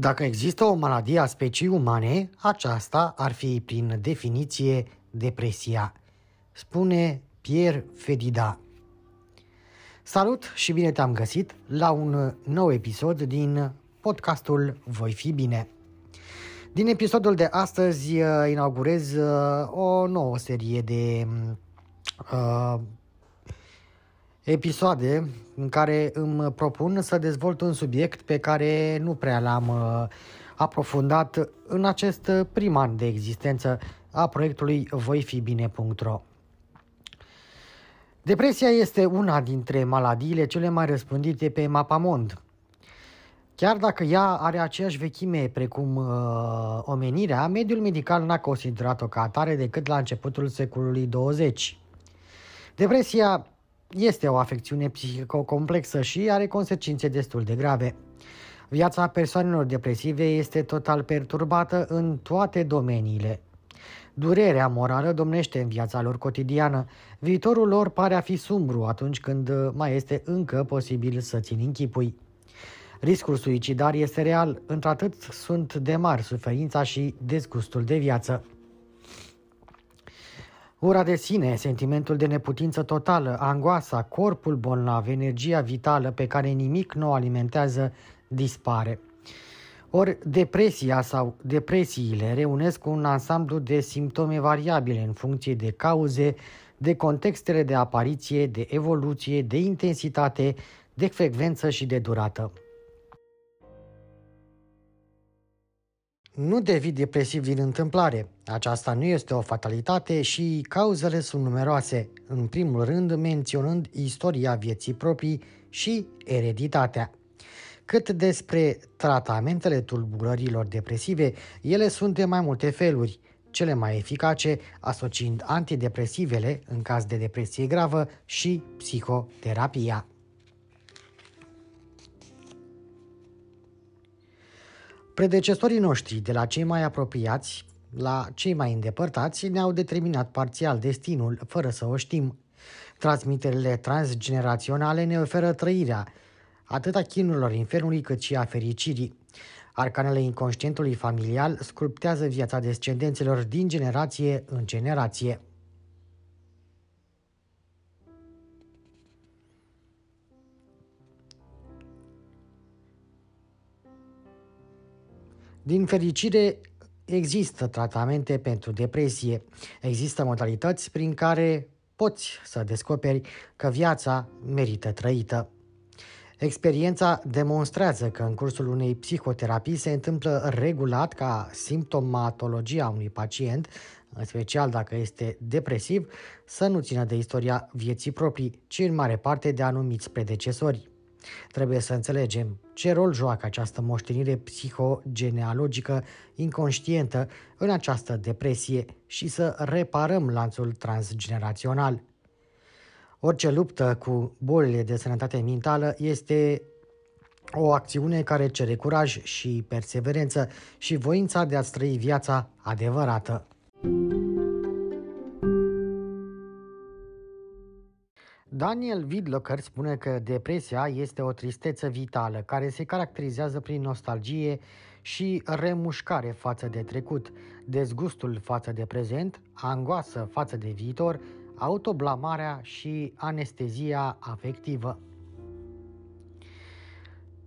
Dacă există o maladie a speciei umane, aceasta ar fi prin definiție depresia, spune Pierre Fedida. Salut și bine te-am găsit la un nou episod din podcastul Voi fi bine. Din episodul de astăzi uh, inaugurez uh, o nouă serie de uh, episoade în care îmi propun să dezvolt un subiect pe care nu prea l-am uh, aprofundat în acest prim an de existență a proiectului voifibine.ro. Depresia este una dintre maladiile cele mai răspândite pe mapamond. Chiar dacă ea are aceeași vechime precum uh, omenirea, mediul medical n-a considerat-o ca atare decât la începutul secolului 20. Depresia este o afecțiune psihică complexă și are consecințe destul de grave. Viața persoanelor depresive este total perturbată în toate domeniile. Durerea morală domnește în viața lor cotidiană. Viitorul lor pare a fi sumbru atunci când mai este încă posibil să țin închipui. Riscul suicidar este real, într-atât sunt de mari suferința și dezgustul de viață. Ura de sine, sentimentul de neputință totală, angoasa, corpul bolnav, energia vitală pe care nimic nu o alimentează, dispare. Ori depresia sau depresiile reunesc un ansamblu de simptome variabile în funcție de cauze, de contextele de apariție, de evoluție, de intensitate, de frecvență și de durată. Nu devii depresiv din întâmplare. Aceasta nu este o fatalitate și cauzele sunt numeroase, în primul rând menționând istoria vieții proprii și ereditatea. Cât despre tratamentele tulburărilor depresive, ele sunt de mai multe feluri, cele mai eficace asociind antidepresivele în caz de depresie gravă și psihoterapia. Predecesorii noștri, de la cei mai apropiați la cei mai îndepărtați, ne-au determinat parțial destinul, fără să o știm. Transmiterile transgeneraționale ne oferă trăirea, atât a chinurilor infernului cât și a fericirii. Arcanele inconștientului familial sculptează viața descendenților din generație în generație. Din fericire, există tratamente pentru depresie. Există modalități prin care poți să descoperi că viața merită trăită. Experiența demonstrează că în cursul unei psihoterapii se întâmplă regulat ca simptomatologia unui pacient, în special dacă este depresiv, să nu țină de istoria vieții proprii, ci în mare parte de anumiți predecesori. Trebuie să înțelegem ce rol joacă această moștenire psihogenealogică inconștientă în această depresie și să reparăm lanțul transgenerațional. Orice luptă cu bolile de sănătate mentală este o acțiune care cere curaj și perseverență și voința de a-ți trăi viața adevărată. Daniel Widlocker spune că depresia este o tristețe vitală care se caracterizează prin nostalgie și remușcare față de trecut, dezgustul față de prezent, angoasă față de viitor, autoblamarea și anestezia afectivă.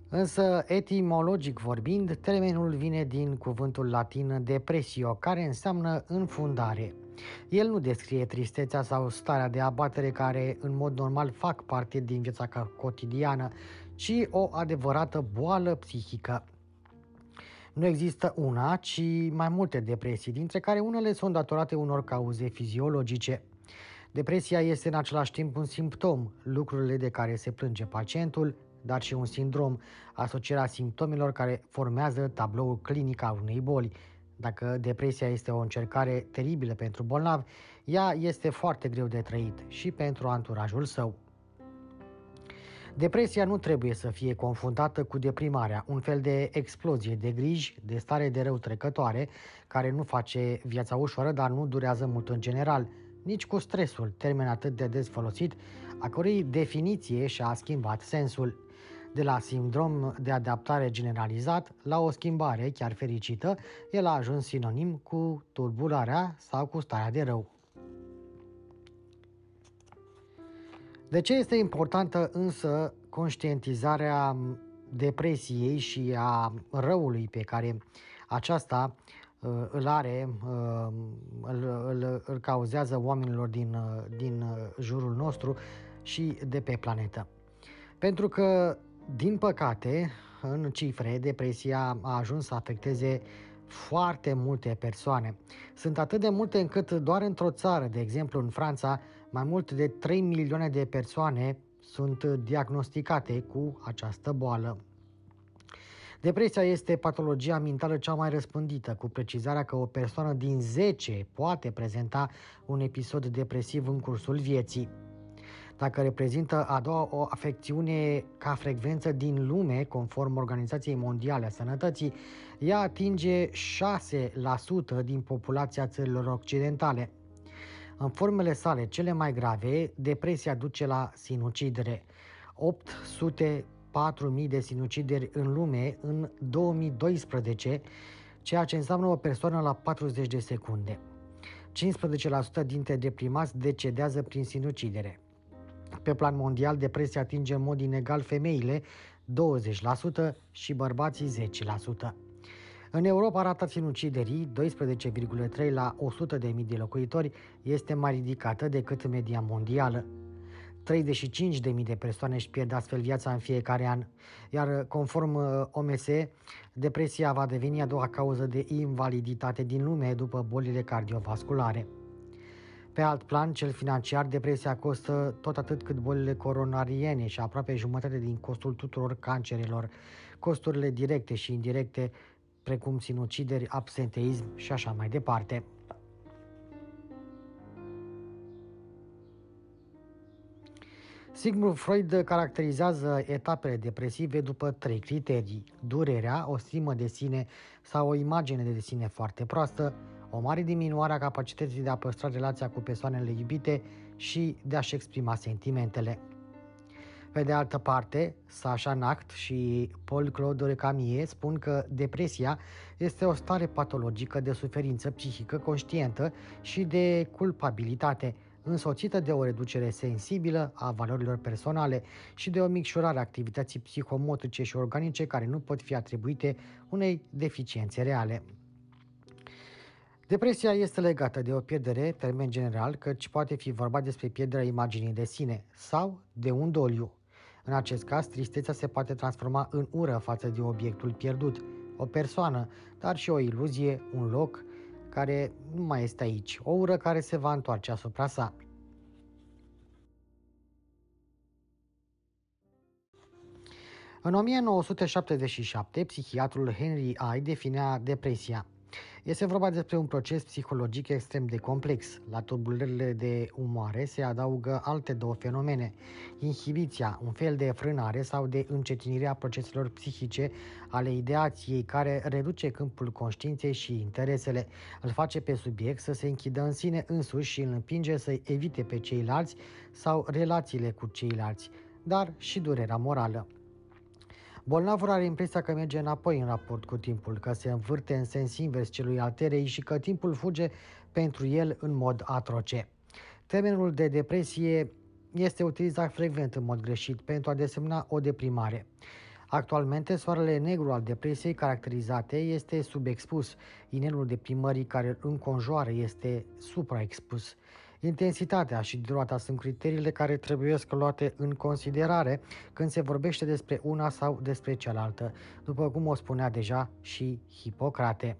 Însă, etimologic vorbind, termenul vine din cuvântul latin depresio, care înseamnă înfundare – El nu descrie tristețea sau starea de abatere care în mod normal fac parte din viața cotidiană, ci o adevărată boală psihică. Nu există una, ci mai multe depresii, dintre care unele sunt datorate unor cauze fiziologice. Depresia este în același timp un simptom, lucrurile de care se plânge pacientul, dar și un sindrom, asocierea simptomelor care formează tabloul clinic al unei boli. Dacă depresia este o încercare teribilă pentru bolnav, ea este foarte greu de trăit și pentru anturajul său. Depresia nu trebuie să fie confundată cu deprimarea, un fel de explozie de griji, de stare de rău trecătoare, care nu face viața ușoară, dar nu durează mult în general, nici cu stresul, termen atât de des folosit, a cărui definiție și-a schimbat sensul. De la sindrom de adaptare generalizat la o schimbare chiar fericită, el a ajuns sinonim cu tulburarea sau cu starea de rău. De ce este importantă însă conștientizarea depresiei și a răului pe care aceasta uh, îl are, uh, îl, îl, îl cauzează oamenilor din, uh, din jurul nostru și de pe planetă. Pentru că, din păcate, în cifre, depresia a ajuns să afecteze foarte multe persoane. Sunt atât de multe încât doar într-o țară, de exemplu în Franța, mai mult de 3 milioane de persoane sunt diagnosticate cu această boală. Depresia este patologia mentală cea mai răspândită, cu precizarea că o persoană din 10 poate prezenta un episod depresiv în cursul vieții. Dacă reprezintă a doua o afecțiune ca frecvență din lume, conform Organizației Mondiale a Sănătății, ea atinge 6% din populația țărilor occidentale. În formele sale cele mai grave, depresia duce la sinucidere. 804.000 de sinucideri în lume în 2012, ceea ce înseamnă o persoană la 40 de secunde. 15% dintre deprimați decedează prin sinucidere. Pe plan mondial, depresia atinge în mod inegal femeile 20% și bărbații 10%. În Europa, rata sinuciderii, 12,3 la 100.000 de locuitori, este mai ridicată decât media mondială. 35.000 de persoane își pierd astfel viața în fiecare an, iar conform uh, OMS, depresia va deveni a doua cauză de invaliditate din lume după bolile cardiovasculare. Pe alt plan, cel financiar, depresia costă tot atât cât bolile coronariene și aproape jumătate din costul tuturor cancerelor. Costurile directe și indirecte precum sinucideri, absenteism și așa mai departe. Sigmund Freud caracterizează etapele depresive după trei criterii. Durerea, o stimă de sine sau o imagine de sine foarte proastă, o mare diminuare a capacității de a păstra relația cu persoanele iubite și de a-și exprima sentimentele. Pe de altă parte, Sasha Nacht și Paul-Claude Recamier spun că depresia este o stare patologică de suferință psihică conștientă și de culpabilitate, însoțită de o reducere sensibilă a valorilor personale și de o micșorare a activității psihomotrice și organice care nu pot fi atribuite unei deficiențe reale. Depresia este legată de o pierdere, termen general, căci poate fi vorba despre pierderea imaginii de sine sau de un doliu. În acest caz, tristețea se poate transforma în ură față de obiectul pierdut, o persoană, dar și o iluzie, un loc care nu mai este aici, o ură care se va întoarce asupra sa. În 1977, psihiatrul Henry I definea depresia este vorba despre un proces psihologic extrem de complex. La tulburările de umoare se adaugă alte două fenomene. Inhibiția, un fel de frânare sau de încetinire a proceselor psihice ale ideației care reduce câmpul conștiinței și interesele. Îl face pe subiect să se închidă în sine însuși și îl împinge să evite pe ceilalți sau relațiile cu ceilalți, dar și durerea morală. Bolnavul are impresia că merge înapoi în raport cu timpul, că se învârte în sens invers celui alterei și că timpul fuge pentru el în mod atroce. Termenul de depresie este utilizat frecvent în mod greșit pentru a desemna o deprimare. Actualmente, soarele negru al depresiei caracterizate este subexpus, inelul deprimării care îl înconjoară este supraexpus. Intensitatea și durata sunt criteriile care trebuie luate în considerare când se vorbește despre una sau despre cealaltă, după cum o spunea deja și Hipocrate.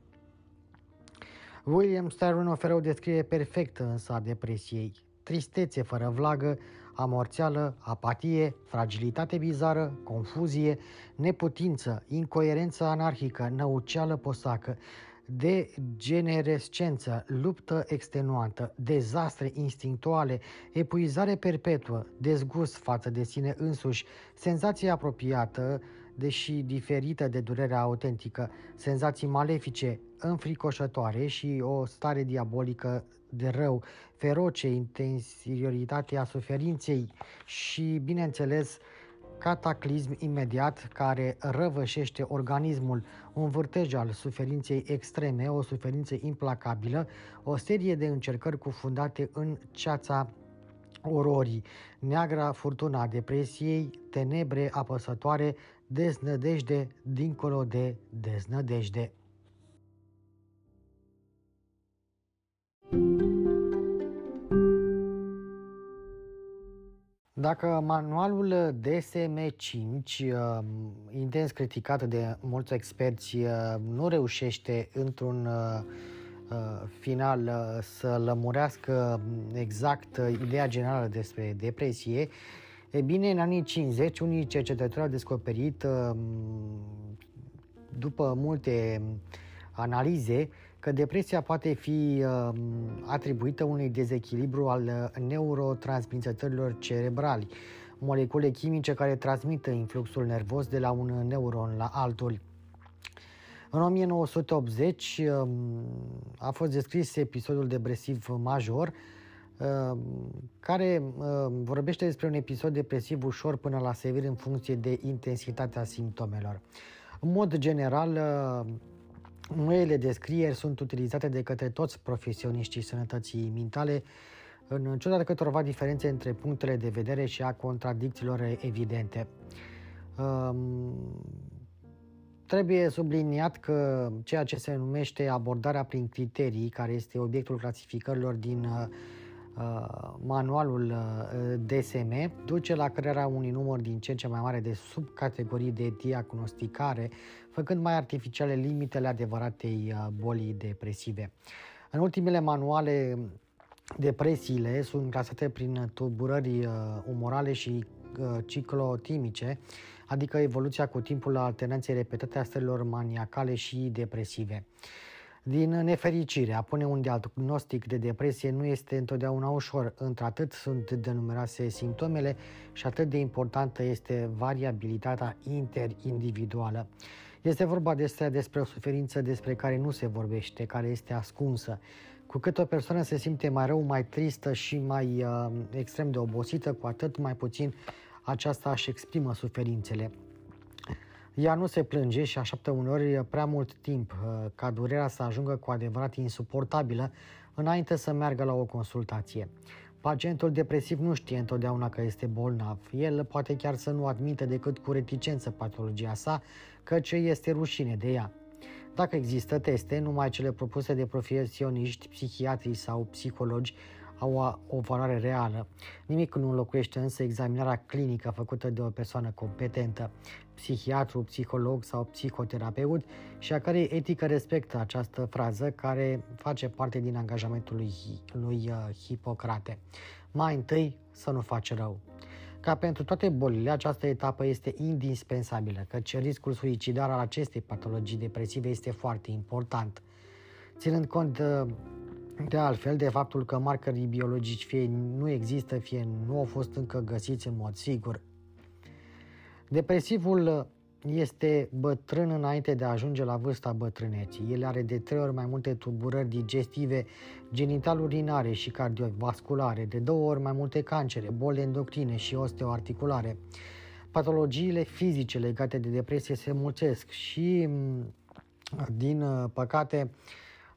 William Styron oferă o descriere perfectă însă a depresiei. Tristețe fără vlagă, amorțeală, apatie, fragilitate bizară, confuzie, neputință, incoerență anarhică, năuceală posacă, degenerescență, luptă extenuantă, dezastre instinctuale, epuizare perpetuă, dezgust față de sine însuși, senzație apropiată, deși diferită de durerea autentică, senzații malefice, înfricoșătoare și o stare diabolică de rău, feroce intensioritatea suferinței și, bineînțeles, cataclism imediat care răvășește organismul, un vârtej al suferinței extreme, o suferință implacabilă, o serie de încercări cufundate în ceața ororii, neagra furtuna depresiei, tenebre apăsătoare, deznădejde dincolo de deznădejde. Dacă manualul DSM-5, uh, intens criticat de mulți experți, uh, nu reușește într-un uh, final să lămurească exact ideea generală despre depresie, e bine, în anii 50, unii cercetători au descoperit, după multe analize, că depresia poate fi uh, atribuită unui dezechilibru al uh, neurotransmițătorilor cerebrali, molecule chimice care transmită influxul nervos de la un neuron la altul. În 1980 um, a fost descris episodul depresiv major, um, care um, vorbește despre un episod depresiv ușor până la sever în funcție de intensitatea simptomelor. În mod general, Noile descrieri sunt utilizate de către toți profesioniștii sănătății mentale, în ciuda câtorva diferențe între punctele de vedere și a contradicțiilor evidente. Um, trebuie subliniat că ceea ce se numește abordarea prin criterii, care este obiectul clasificărilor din uh, Uh, manualul uh, DSM duce la crearea unui număr din ce în ce mai mare de subcategorii de diagnosticare, făcând mai artificiale limitele adevăratei uh, bolii depresive. În ultimele manuale, depresiile sunt clasate prin tulburări umorale și ciclotimice, adică evoluția cu timpul alternanței repetate a stărilor maniacale și depresive. Din nefericire, a pune un diagnostic de depresie nu este întotdeauna ușor, într-atât sunt de numeroase simptomele și atât de importantă este variabilitatea interindividuală. Este vorba despre, despre o suferință despre care nu se vorbește, care este ascunsă. Cu cât o persoană se simte mai rău, mai tristă și mai uh, extrem de obosită, cu atât mai puțin aceasta își exprimă suferințele. Ea nu se plânge și așteaptă uneori prea mult timp uh, ca durerea să ajungă cu adevărat insuportabilă înainte să meargă la o consultație. Pacientul depresiv nu știe întotdeauna că este bolnav. El poate chiar să nu admită decât cu reticență patologia sa, căci este rușine de ea. Dacă există teste, numai cele propuse de profesioniști, psihiatri sau psihologi au o valoare reală. Nimic nu înlocuiește însă examinarea clinică făcută de o persoană competentă, psihiatru, psiholog sau psihoterapeut și a cărei etică respectă această frază care face parte din angajamentul lui, lui uh, Hipocrate. Mai întâi să nu faci rău. Ca pentru toate bolile, această etapă este indispensabilă, căci riscul suicidar al acestei patologii depresive este foarte important. Ținând cont uh, de altfel, de faptul că marcării biologici fie nu există, fie nu au fost încă găsiți în mod sigur. Depresivul este bătrân înainte de a ajunge la vârsta bătrâneții. El are de trei ori mai multe tulburări digestive, genital-urinare și cardiovasculare, de două ori mai multe cancere, boli endocrine și osteoarticulare. Patologiile fizice legate de depresie se mulțesc și, din păcate,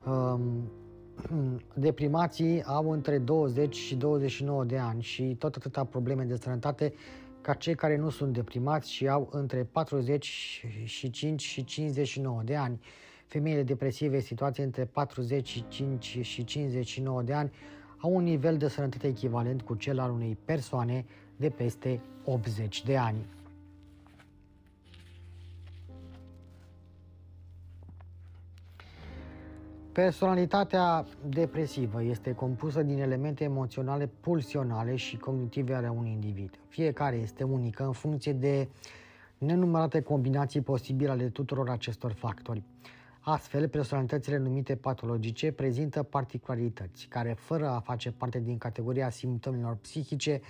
deprimații au între 20 și 29 de ani și tot atâta probleme de sănătate ca cei care nu sunt deprimați și au între 45 și 59 de ani. Femeile depresive situați între 45 și 59 de ani au un nivel de sănătate echivalent cu cel al unei persoane de peste 80 de ani. Personalitatea depresivă este compusă din elemente emoționale pulsionale și cognitive ale unui individ. Fiecare este unică în funcție de nenumărate combinații posibile ale tuturor acestor factori. Astfel, personalitățile numite patologice prezintă particularități care, fără a face parte din categoria simptomelor psihice,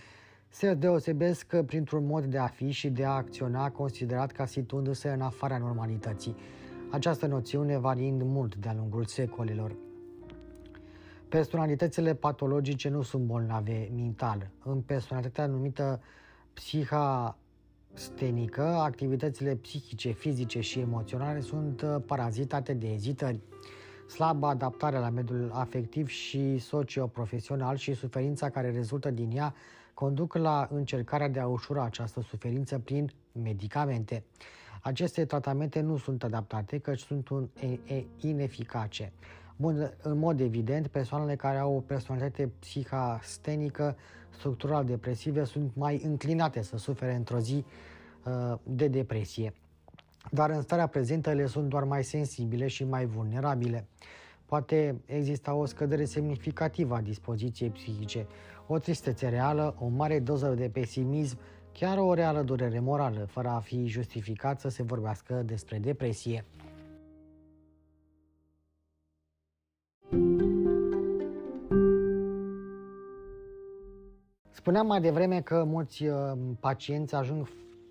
se deosebesc printr-un mod de a fi și de a acționa considerat ca situându-se în afara normalității această noțiune variind mult de-a lungul secolelor. Personalitățile patologice nu sunt bolnave mental. În personalitatea numită psiha stenică, activitățile psihice, fizice și emoționale sunt uh, parazitate de ezitări, slabă adaptare la mediul afectiv și socioprofesional și suferința care rezultă din ea conduc la încercarea de a ușura această suferință prin medicamente. Aceste tratamente nu sunt adaptate, căci sunt un, e, e, ineficace. Bun, în mod evident, persoanele care au o personalitate psihastenică, structural depresive, sunt mai înclinate să sufere într-o zi uh, de depresie. Dar în starea prezentă ele sunt doar mai sensibile și mai vulnerabile. Poate exista o scădere semnificativă a dispoziției psihice, o tristețe reală, o mare doză de pesimism chiar o reală durere morală, fără a fi justificat să se vorbească despre depresie. Spuneam mai devreme că mulți uh, pacienți ajung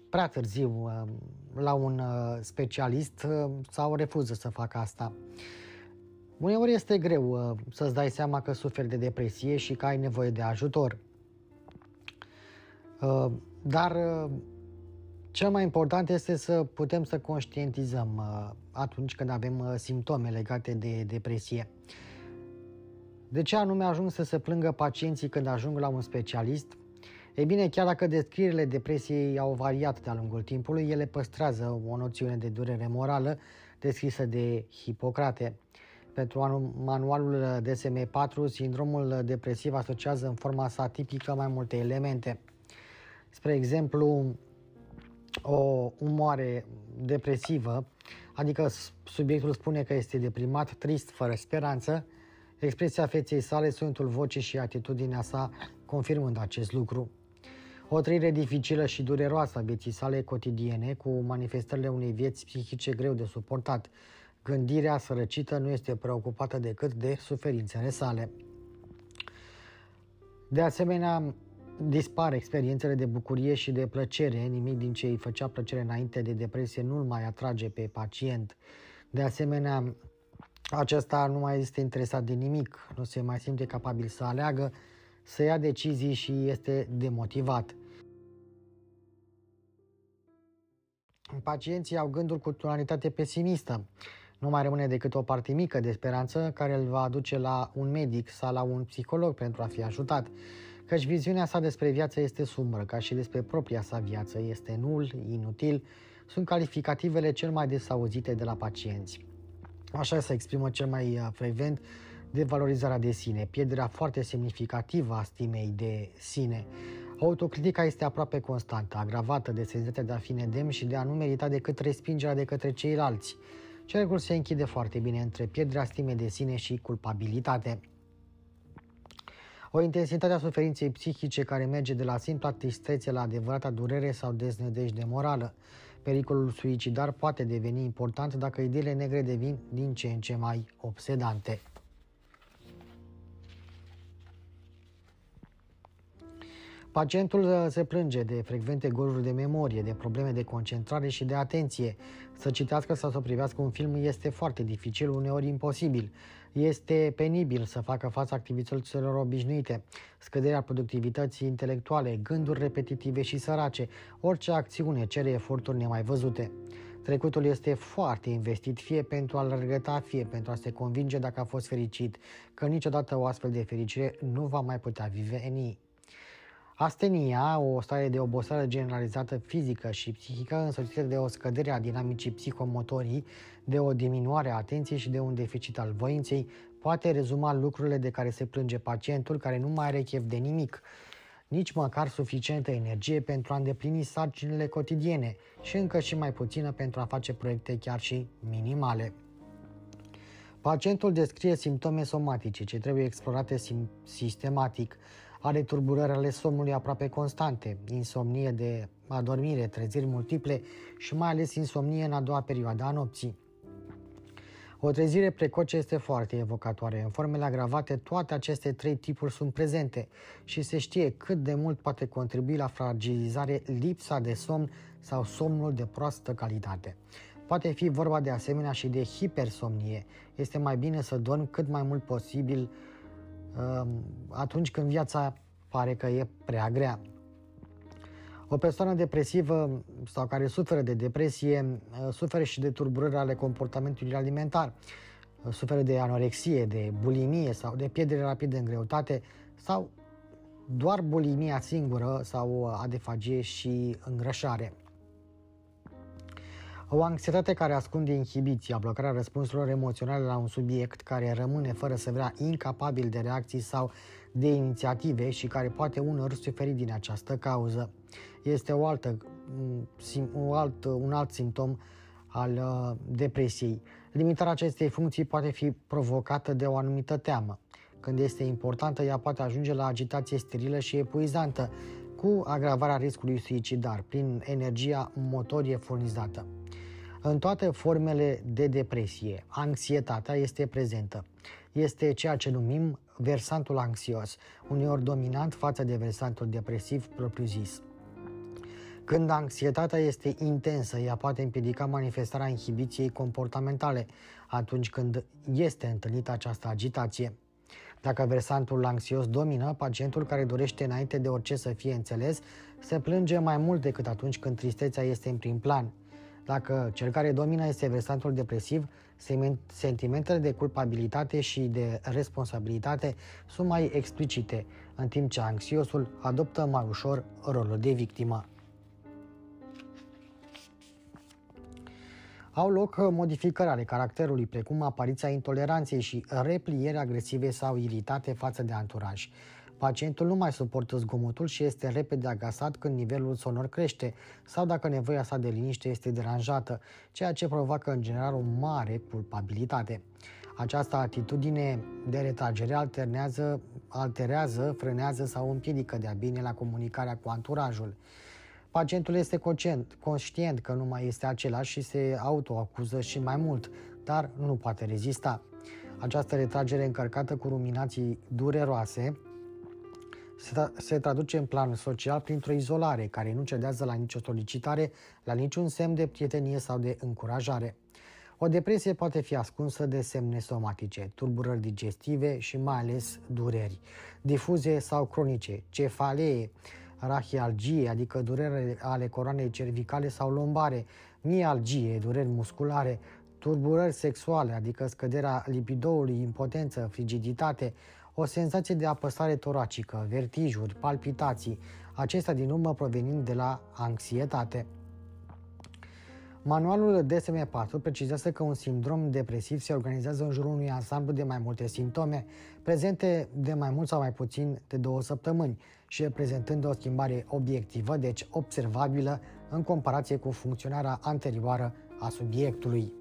prea târziu uh, la un uh, specialist sau refuză să facă asta. Uneori este greu să-ți dai seama că suferi de depresie și că ai nevoie de ajutor. Dar uh, cel mai important este să putem să conștientizăm uh, atunci când avem uh, simptome legate de depresie. De ce anume ajung să se plângă pacienții când ajung la un specialist? Ei bine, chiar dacă descrierile depresiei au variat de-a lungul timpului, ele păstrează o noțiune de durere morală descrisă de Hipocrate. Pentru manualul DSM-4, sindromul depresiv asociază în forma sa tipică mai multe elemente – spre exemplu, o umoare depresivă, adică subiectul spune că este deprimat, trist, fără speranță, expresia feței sale, sunetul vocii și atitudinea sa confirmând acest lucru. O trăire dificilă și dureroasă a vieții sale cotidiene, cu manifestările unei vieți psihice greu de suportat. Gândirea sărăcită nu este preocupată decât de suferințele sale. De asemenea, dispar experiențele de bucurie și de plăcere, nimic din ce îi făcea plăcere înainte de depresie nu-l mai atrage pe pacient. De asemenea, acesta nu mai este interesat de nimic, nu se mai simte capabil să aleagă, să ia decizii și este demotivat. Pacienții au gândul cu tonalitate pesimistă. Nu mai rămâne decât o parte mică de speranță care îl va aduce la un medic sau la un psiholog pentru a fi ajutat căci viziunea sa despre viață este sumbră, ca și despre propria sa viață, este nul, inutil, sunt calificativele cel mai des auzite de la pacienți. Așa se exprimă cel mai uh, frecvent devalorizarea de sine, pierderea foarte semnificativă a stimei de sine. Autocritica este aproape constantă, agravată de senzația de a fi nedemn și de a nu merita decât respingerea de către ceilalți. Cercul se închide foarte bine între pierderea stimei de sine și culpabilitate. O intensitate a suferinței psihice care merge de la simpla tristețe la adevărata durere sau deznădejde morală. Pericolul suicidar poate deveni important dacă ideile negre devin din ce în ce mai obsedante. Pacientul uh, se plânge de frecvente goluri de memorie, de probleme de concentrare și de atenție. Să citească sau să privească un film este foarte dificil, uneori imposibil. Este penibil să facă față activităților obișnuite, scăderea productivității intelectuale, gânduri repetitive și sărace. Orice acțiune cere eforturi nemai văzute. Trecutul este foarte investit fie pentru a-l regreta, fie pentru a se convinge dacă a fost fericit, că niciodată o astfel de fericire nu va mai putea veni. Astenia, o stare de oboseală generalizată fizică și psihică, însoțită de o scădere a dinamicii psihomotorii, de o diminuare a atenției și de un deficit al voinței, poate rezuma lucrurile de care se plânge pacientul care nu mai are chef de nimic, nici măcar suficientă energie pentru a îndeplini sarcinile cotidiene și încă și mai puțină pentru a face proiecte chiar și minimale. Pacientul descrie simptome somatice ce trebuie explorate sim- sistematic. Are turburări ale somnului aproape constante, insomnie de adormire, treziri multiple și mai ales insomnie în a doua perioadă a nopții. O trezire precoce este foarte evocatoare. În formele agravate, toate aceste trei tipuri sunt prezente și se știe cât de mult poate contribui la fragilizare lipsa de somn sau somnul de proastă calitate. Poate fi vorba de asemenea și de hipersomnie. Este mai bine să dormi cât mai mult posibil um, atunci când viața pare că e prea grea. O persoană depresivă sau care suferă de depresie uh, suferă și de turburări ale comportamentului alimentar, uh, suferă de anorexie, de bulimie sau de pierdere rapidă în greutate sau doar bulimia singură sau adefagie și îngrășare. O anxietate care ascunde inhibiția, blocarea răspunsurilor emoționale la un subiect care rămâne fără să vrea incapabil de reacții sau de inițiative și care poate unor suferi din această cauză. Este o altă, un, alt, un alt simptom al uh, depresiei. Limitarea acestei funcții poate fi provocată de o anumită teamă. Când este importantă, ea poate ajunge la agitație sterilă și epuizantă, cu agravarea riscului suicidar prin energia motorie furnizată. În toate formele de depresie, anxietatea este prezentă. Este ceea ce numim versantul anxios, uneori dominant față de versantul depresiv propriu-zis. Când anxietatea este intensă, ea poate împiedica manifestarea inhibiției comportamentale atunci când este întâlnită această agitație. Dacă versantul anxios domină, pacientul care dorește înainte de orice să fie înțeles se plânge mai mult decât atunci când tristețea este în prim plan. Dacă cel care domină este versantul depresiv, sentimentele de culpabilitate și de responsabilitate sunt mai explicite, în timp ce anxiosul adoptă mai ușor rolul de victimă. Au loc modificări ale caracterului, precum apariția intoleranței și repliere agresive sau iritate față de anturaj. Pacientul nu mai suportă zgomotul și este repede agasat când nivelul sonor crește sau dacă nevoia sa de liniște este deranjată, ceea ce provoacă în general o mare culpabilitate. Această atitudine de retragere alternează, alterează, frânează sau împiedică de-a bine la comunicarea cu anturajul. Pacientul este conștient, conștient că nu mai este același și se autoacuză și mai mult, dar nu poate rezista. Această retragere încărcată cu ruminații dureroase se, se traduce în plan social printr-o izolare care nu cedează la nicio solicitare, la niciun semn de prietenie sau de încurajare. O depresie poate fi ascunsă de semne somatice, tulburări digestive și mai ales dureri, difuze sau cronice, cefalee, rachialgie, adică dureri ale coroanei cervicale sau lombare, mialgie, dureri musculare, tulburări sexuale, adică scăderea lipidoului, impotență, frigiditate, o senzație de apăsare toracică, vertijuri, palpitații, acestea din urmă provenind de la anxietate. Manualul DSM-4 precizează că un sindrom depresiv se organizează în jurul unui ansamblu de mai multe simptome, prezente de mai mult sau mai puțin de două săptămâni și reprezentând o schimbare obiectivă, deci observabilă, în comparație cu funcționarea anterioară a subiectului.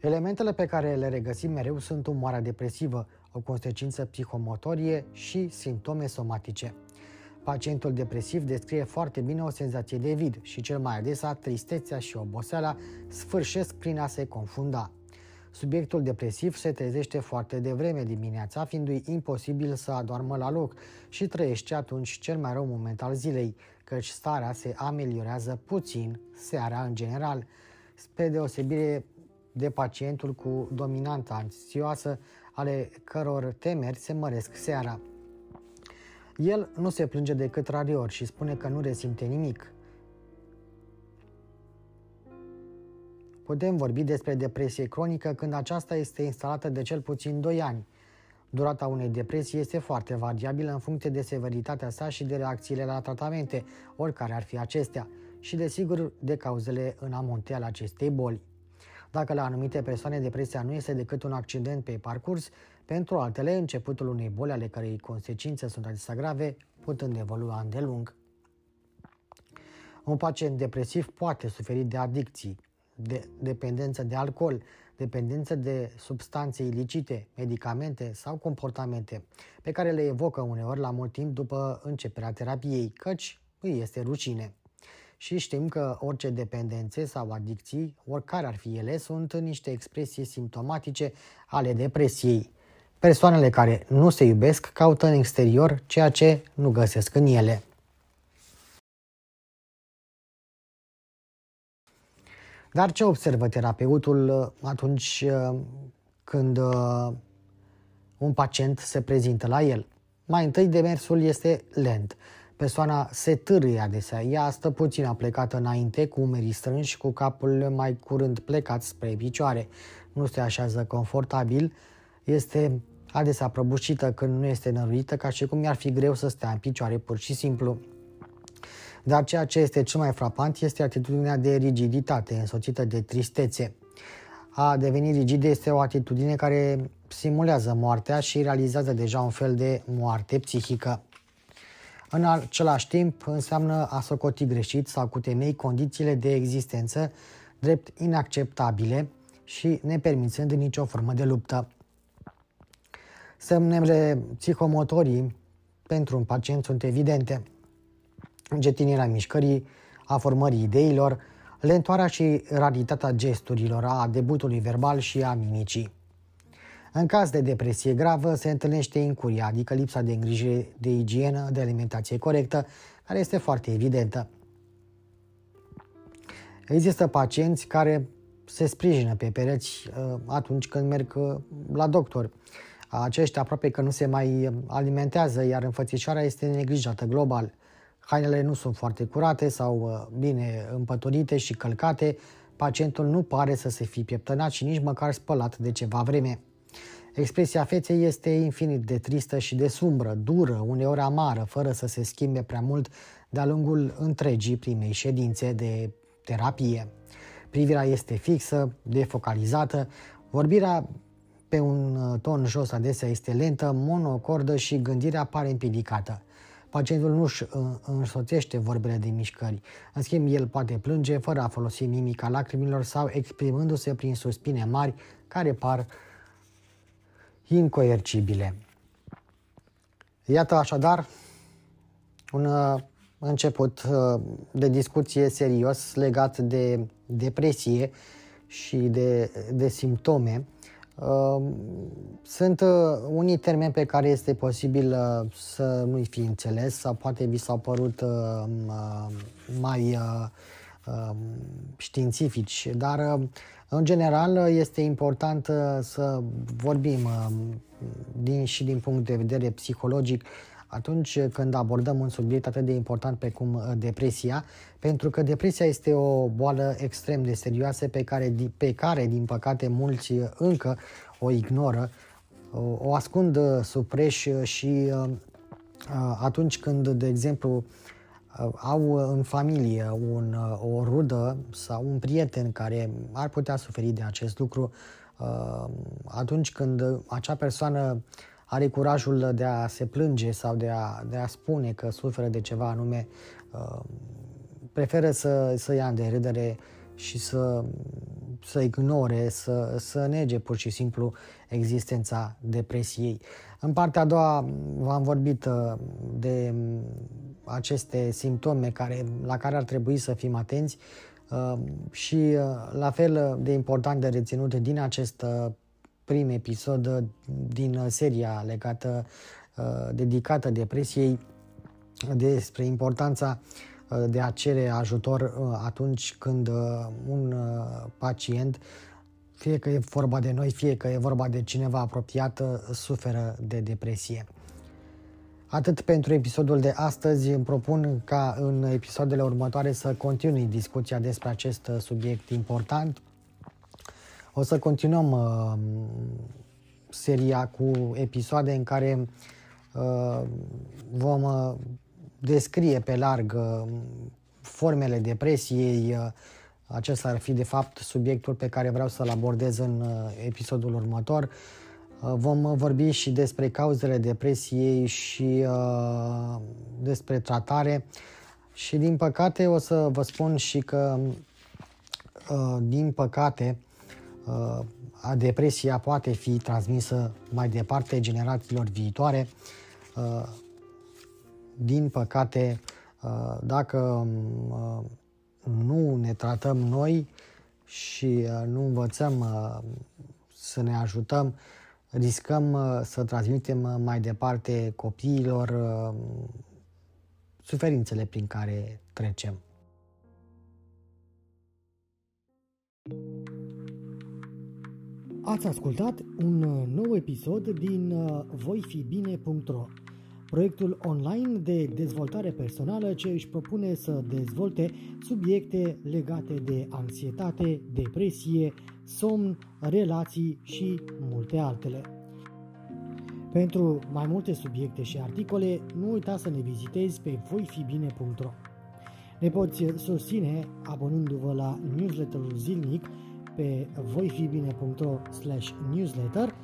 Elementele pe care le regăsim mereu sunt umoarea depresivă, o consecință psihomotorie și simptome somatice. Pacientul depresiv descrie foarte bine o senzație de vid și cel mai adesea tristețea și oboseala sfârșesc prin a se confunda. Subiectul depresiv se trezește foarte devreme dimineața, fiindu-i imposibil să adormă la loc și trăiește atunci cel mai rău moment al zilei, căci starea se ameliorează puțin seara în general, spre deosebire de pacientul cu dominantă anxioasă, ale căror temeri se măresc seara. El nu se plânge decât rariori și spune că nu resimte nimic. Putem vorbi despre depresie cronică când aceasta este instalată de cel puțin 2 ani. Durata unei depresii este foarte variabilă în funcție de severitatea sa și de reacțiile la tratamente, oricare ar fi acestea, și desigur de cauzele în amonte ale acestei boli. Dacă la anumite persoane depresia nu este decât un accident pe parcurs, pentru altele începutul unei boli ale cărei consecințe sunt adesea grave, putând evolua îndelung. Un pacient depresiv poate suferi de adicții, de dependență de alcool, dependență de substanțe ilicite, medicamente sau comportamente, pe care le evocă uneori la mult timp după începerea terapiei, căci îi este rușine. Și știm că orice dependențe sau adicții, oricare ar fi ele, sunt niște expresii simptomatice ale depresiei. Persoanele care nu se iubesc caută în exterior ceea ce nu găsesc în ele. Dar ce observă terapeutul uh, atunci uh, când uh, un pacient se prezintă la el? Mai întâi, demersul este lent. Persoana se târâie adesea. Ea stă puțin aplecată înainte, cu umerii strânși, cu capul mai curând plecat spre picioare. Nu se așează confortabil, este adesea prăbușită când nu este năruită, ca și cum i-ar fi greu să stea în picioare pur și simplu. Dar ceea ce este cel mai frapant este atitudinea de rigiditate, însoțită de tristețe. A deveni rigid este o atitudine care simulează moartea și realizează deja un fel de moarte psihică. În același timp, înseamnă a socoti greșit sau cu temei condițiile de existență drept inacceptabile și nepermițând nicio formă de luptă. Semnele psihomotorii pentru un pacient sunt evidente încetinirea mișcării, a formării ideilor, lentoarea și raritatea gesturilor, a debutului verbal și a mimicii. În caz de depresie gravă se întâlnește incuria, adică lipsa de îngrijire de igienă, de alimentație corectă, care este foarte evidentă. Există pacienți care se sprijină pe pereți uh, atunci când merg uh, la doctor. Aceștia aproape că nu se mai alimentează, iar înfățișarea este neglijată global hainele nu sunt foarte curate sau uh, bine împăturite și călcate, pacientul nu pare să se fi pieptănat și nici măcar spălat de ceva vreme. Expresia feței este infinit de tristă și de sumbră, dură, uneori amară, fără să se schimbe prea mult de-a lungul întregii primei ședințe de terapie. Privirea este fixă, defocalizată, vorbirea pe un uh, ton jos adesea este lentă, monocordă și gândirea pare împiedicată. Pacientul nu își însoțește vorbele de mișcări. În schimb, el poate plânge fără a folosi mimica lacrimilor sau exprimându-se prin suspine mari care par incoercibile. Iată așadar un uh, început uh, de discuție serios legat de depresie și de, de simptome Ehm, sunt uh, unii termeni pe care este posibil uh, să nu-i fi înțeles sau poate vi s-au părut uh, mai ehm, științifici, dar în general este important să vorbim din, și din punct de vedere psihologic atunci când abordăm un subiect atât de important pe cum uh, depresia, pentru că depresia este o boală extrem de serioasă pe care, pe care din păcate, mulți uh, încă o ignoră, o ascund uh, sub preș și atunci când, de exemplu, au în familie un, o rudă sau un prieten care ar putea suferi de acest lucru, atunci când acea persoană are curajul de a se plânge sau de a, de a spune că suferă de ceva anume, uh, preferă să, să ia de râdere și să, să ignore, să, să nege pur și simplu existența depresiei. În partea a doua v-am vorbit uh, de aceste simptome care, la care ar trebui să fim atenți uh, și la fel de important de reținut din acest prim episod uh, din uh, seria legată, uh, dedicată depresiei, despre importanța de a cere ajutor atunci când un pacient, fie că e vorba de noi, fie că e vorba de cineva apropiat, suferă de depresie. Atât pentru episodul de astăzi, îmi propun ca în episoadele următoare să continui discuția despre acest subiect important o să continuăm uh, seria cu episoade în care uh, vom uh, descrie pe larg uh, formele depresiei. Uh, acesta ar fi de fapt subiectul pe care vreau să-l abordez în uh, episodul următor. Uh, vom vorbi și despre cauzele depresiei și uh, despre tratare. Și din păcate o să vă spun și că uh, din păcate uh, depresia poate fi transmisă mai departe generațiilor viitoare. Uh, din păcate, uh, dacă uh, nu ne tratăm noi și nu învățăm să ne ajutăm, riscăm să transmitem mai departe copiilor suferințele prin care trecem. Ați ascultat un uh, nou episod din uh, voifibine.ro, proiectul online de dezvoltare personală ce își propune să dezvolte subiecte legate de anxietate, depresie, somn, relații și multe altele. Pentru mai multe subiecte și articole, nu uita să ne vizitezi pe voifibine.ro. Ne poți susține abonându-vă la newsletterul zilnic pe voifibine.ro newsletter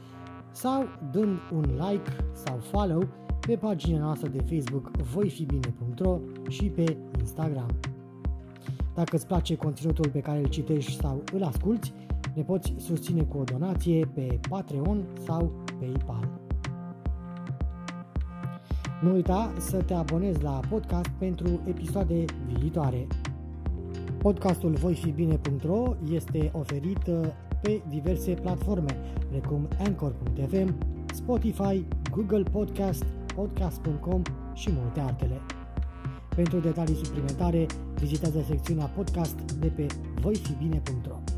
sau dând un like sau follow pe pagina noastră de Facebook voifibine.ro și pe Instagram. Dacă îți place conținutul pe care îl citești sau îl asculti, ne poți susține cu o donație pe Patreon sau PayPal. Nu uita să te abonezi la podcast pentru episoade viitoare. Podcastul voifibine.ro este oferit uh, pe diverse platforme, precum Anchor.fm, Spotify, Google Podcast, Podcast.com și multe altele. Pentru detalii suplimentare, vizitează secțiunea podcast de pe voifibine.ro.